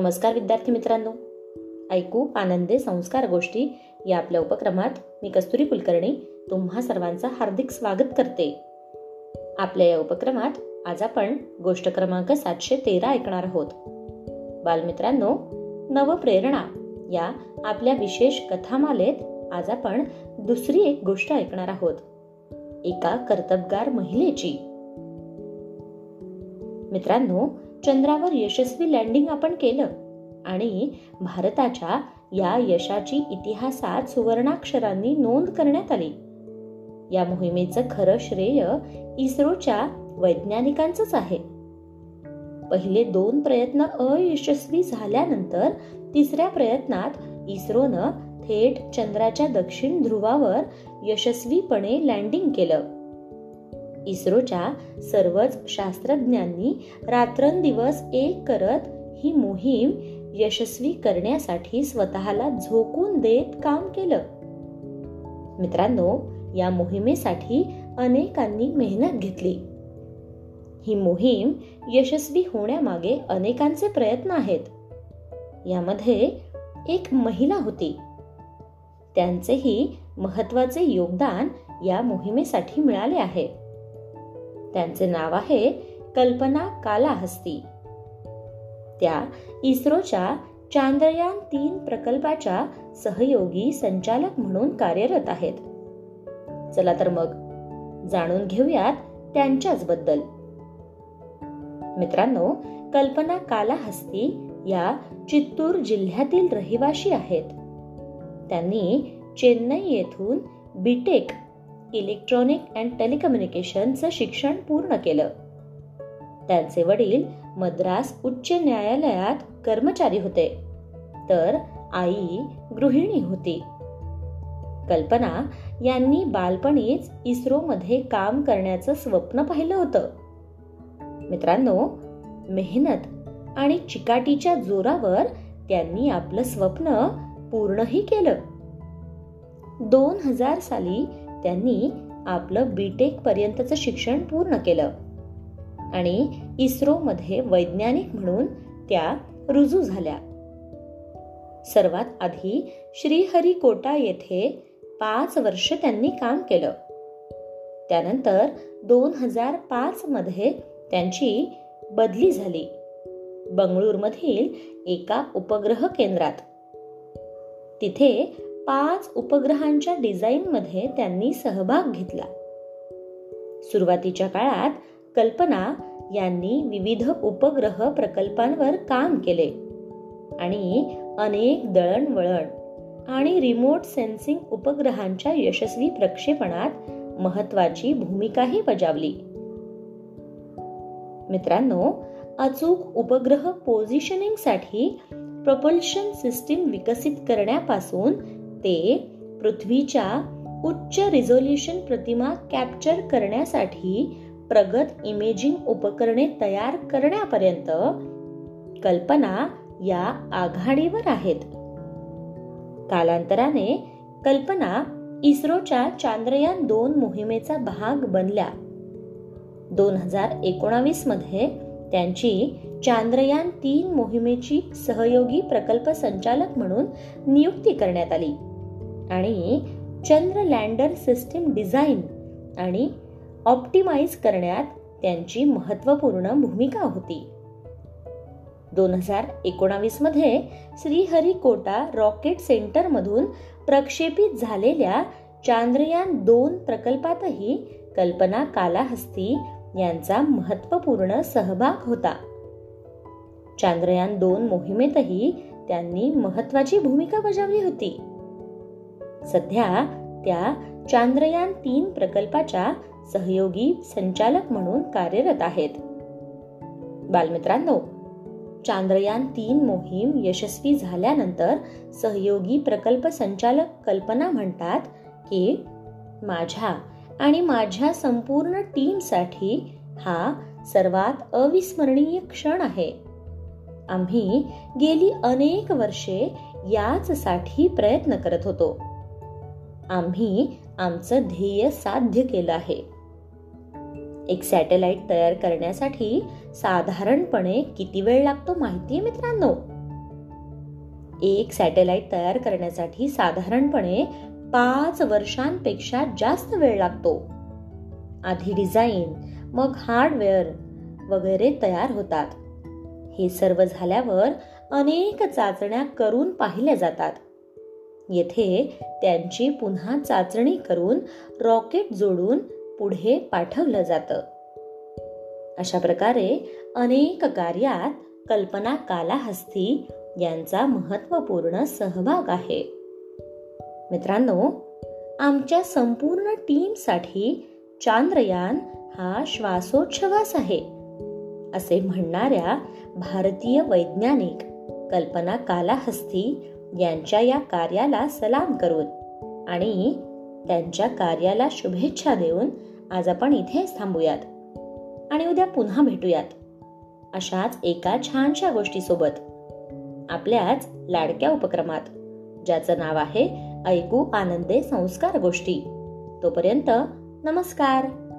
नमस्कार विद्यार्थी मित्रांनो. ऐकू आनंदे संस्कार गोष्टी या आपल्या उपक्रमात मी कस्तुरी कुलकर्णी तुम्हा सर्वांचं हार्दिक स्वागत करते. आपल्या या उपक्रमात आज आपण गोष्ट क्रमांक सातशे तेरा ऐकणार आहोत. बालमित्रांनो नवप्रेरणा या आपल्या विशेष कथामालेत आज आपण दुसरी एक गोष्ट ऐकणार आहोत. एका कर्तबगार महिलेची. मित्रांनो चंद्रावर यशस्वी लँडिंग आपण केलं. आणि भारताच्या या यशाची इतिहासात सुवर्णाक्षरांनी नोंद करण्यात आली. या मोहिमेचं खरं श्रेय इस्रोच्या वैज्ञानिकांचंच आहे. पहिले दोन प्रयत्न अयशस्वी झाल्यानंतर तिसऱ्या प्रयत्नात इस्रोनं थेट चंद्राच्या दक्षिण ध्रुवावर यशस्वीपणे लँडिंग केलं. इस्रोच्या सर्वच शास्त्रज्ञांनी रात्रंदिवस एक करत ही मोहीम यशस्वी करण्यासाठी स्वतःला झोकून देत काम केलं. मित्रांनो या मोहिमेसाठी अनेकांनी मेहनत घेतली. ही मोहीम यशस्वी होण्यामागे अनेकांचे प्रयत्न आहेत. यामध्ये एक महिला होती. त्यांचेही महत्त्वाचे योगदान या मोहिमेसाठी मिळाले आहे. त्यांचे नाव आहे कल्पना कालाहस्ती. त्या इस्रोच्या चांद्रयान तीन प्रकल्पाच्या सहयोगी संचालक म्हणून कार्यरत आहेत. चला तर मग जाणून घेऊयात त्यांच्याच बद्दल मित्रांनो कल्पना कालाहस्ती या चित्तूर जिल्ह्यातील रहिवाशी आहेत. त्यांनी चेन्नई येथून बीटेक इलेक्ट्रॉनिक अँड टेलिकम्युनिकेशनचं शिक्षण पूर्ण केलं. त्यांचे वडील मद्रास उच्च न्यायालयात कर्मचारी होते. तर आई गृहिणी होती. कल्पना यांनी बालपणीच इस्रोमध्ये काम करण्याचं स्वप्न पाहिलं होतं. मित्रांनो मेहनत आणि चिकाटीच्या जोरावर त्यांनी आपलं स्वप्न पूर्णही केलं. दोन हजार साली त्यांनी आपलं बीटेक पर्यंतचं शिक्षण पूर्ण केलं. आणि इस्रोमध्ये वैज्ञानिक म्हणून त्या रुजू झाल्या. सर्वात आधी श्रीहरिकोटा येथे पाच वर्ष त्यांनी काम केलं. त्यानंतर दोन हजार पाच मध्ये त्यांची बदली झाली. बंगळूरमधील एका उपग्रह केंद्रात. तिथे पाच उपग्रहांच्या डिझाईन मध्ये त्यांनी सहभाग घेतला. सुरुवातीच्या काळात कल्पना यांनी विविध उपग्रह प्रकल्पांवर काम केले आणि अनेक दळणवळण आणि रिमोट सेन्सिंग उपग्रहांच्या यशस्वी प्रक्षेपणात महत्वाची भूमिकाही बजावली. मित्रांनो अचूक उपग्रह पोझिशनिंगसाठी प्रपल्शन सिस्टीम विकसित करण्यापासून ते पृथ्वीच्या उच्च रिझोल्युशन प्रतिमा कॅप्चर करण्यासाठी प्रगत इमेजिंग उपकरणे तयार करण्यापर्यंत कल्पना या आघाडीवर आहेत. कालांतराने कल्पना इस्रोच्या चांद्रयान दोन मोहिमेचा भाग बनल्या. दोन हजार एकोणावीसमध्ये त्यांची चांद्रयान तीन मोहिमेची सहयोगी प्रकल्प संचालक म्हणून नियुक्ती करण्यात आली. आणि चंद्र लँडर सिस्टीम डिझाईन आणि ऑप्टिमाइज करण्यात त्यांची महत्त्वपूर्ण भूमिका होती. दोन हजार एकोणावीसमध्ये श्रीहरिकोटा रॉकेट सेंटरमधून प्रक्षेपित झालेल्या चांद्रयान दोन प्रकल्पातही कल्पना कालाहस्ती यांचा महत्त्वपूर्ण सहभाग होता. चांद्रयान दोन मोहिमेतही त्यांनी महत्वाची भूमिका बजावली होती. सध्या त्या चांद्रयान तीन प्रकल्पाच्या सहयोगी संचालक म्हणून कार्यरत आहेत. बालमित्रांनो चांद्रयान तीन मोहीम यशस्वी झाल्यानंतर सहयोगी प्रकल्प संचालक कल्पना म्हणतात की माझ्या आणि माझ्या संपूर्ण टीमसाठी हा सर्वात अविस्मरणीय क्षण आहे. आम्ही गेली अनेक वर्षे याचसाठी प्रयत्न करत होतो. आम्ही आमचं ध्येय साध्य केलं आहे. एक सॅटेलाइट तयार करण्यासाठी साधारणपणे किती वेळ लागतो माहिती आहे मित्रांनो? एक सॅटेलाइट तयार करण्यासाठी साधारणपणे पाच वर्षांपेक्षा जास्त वेळ लागतो. आधी डिझाईन मग हार्डवेअर वगैरे तयार होतात. हे सर्व झाल्यावर अनेक चाचण्या करून पाहिल्या जातात. येथे त्यांची पुन्हा चाचणी करून रॉकेट जोडून पुढे पाठवलं जातं. अशा प्रकारे अनेक कार्यात कल्पना कालाहस्ती यांचा महत्त्वपूर्ण सहभाग आहे. मित्रांनो आमच्या संपूर्ण टीमसाठी चांद्रयान हा श्वासोच्छवास आहे असे म्हणणाऱ्या भारतीय वैज्ञानिक कल्पना कालाहस्ती यांच्या या कार्याला सलाम करून आणि त्यांच्या कार्याला शुभेच्छा देऊन आज आपण इथेच थांबूयात आणि उद्या पुन्हा भेटूयात. अशाच एका छानशा गोष्टीसोबत आपल्याच लाडक्या उपक्रमात ज्याचं नाव आहे ऐकू आनंदे संस्कार गोष्टी. तोपर्यंत नमस्कार.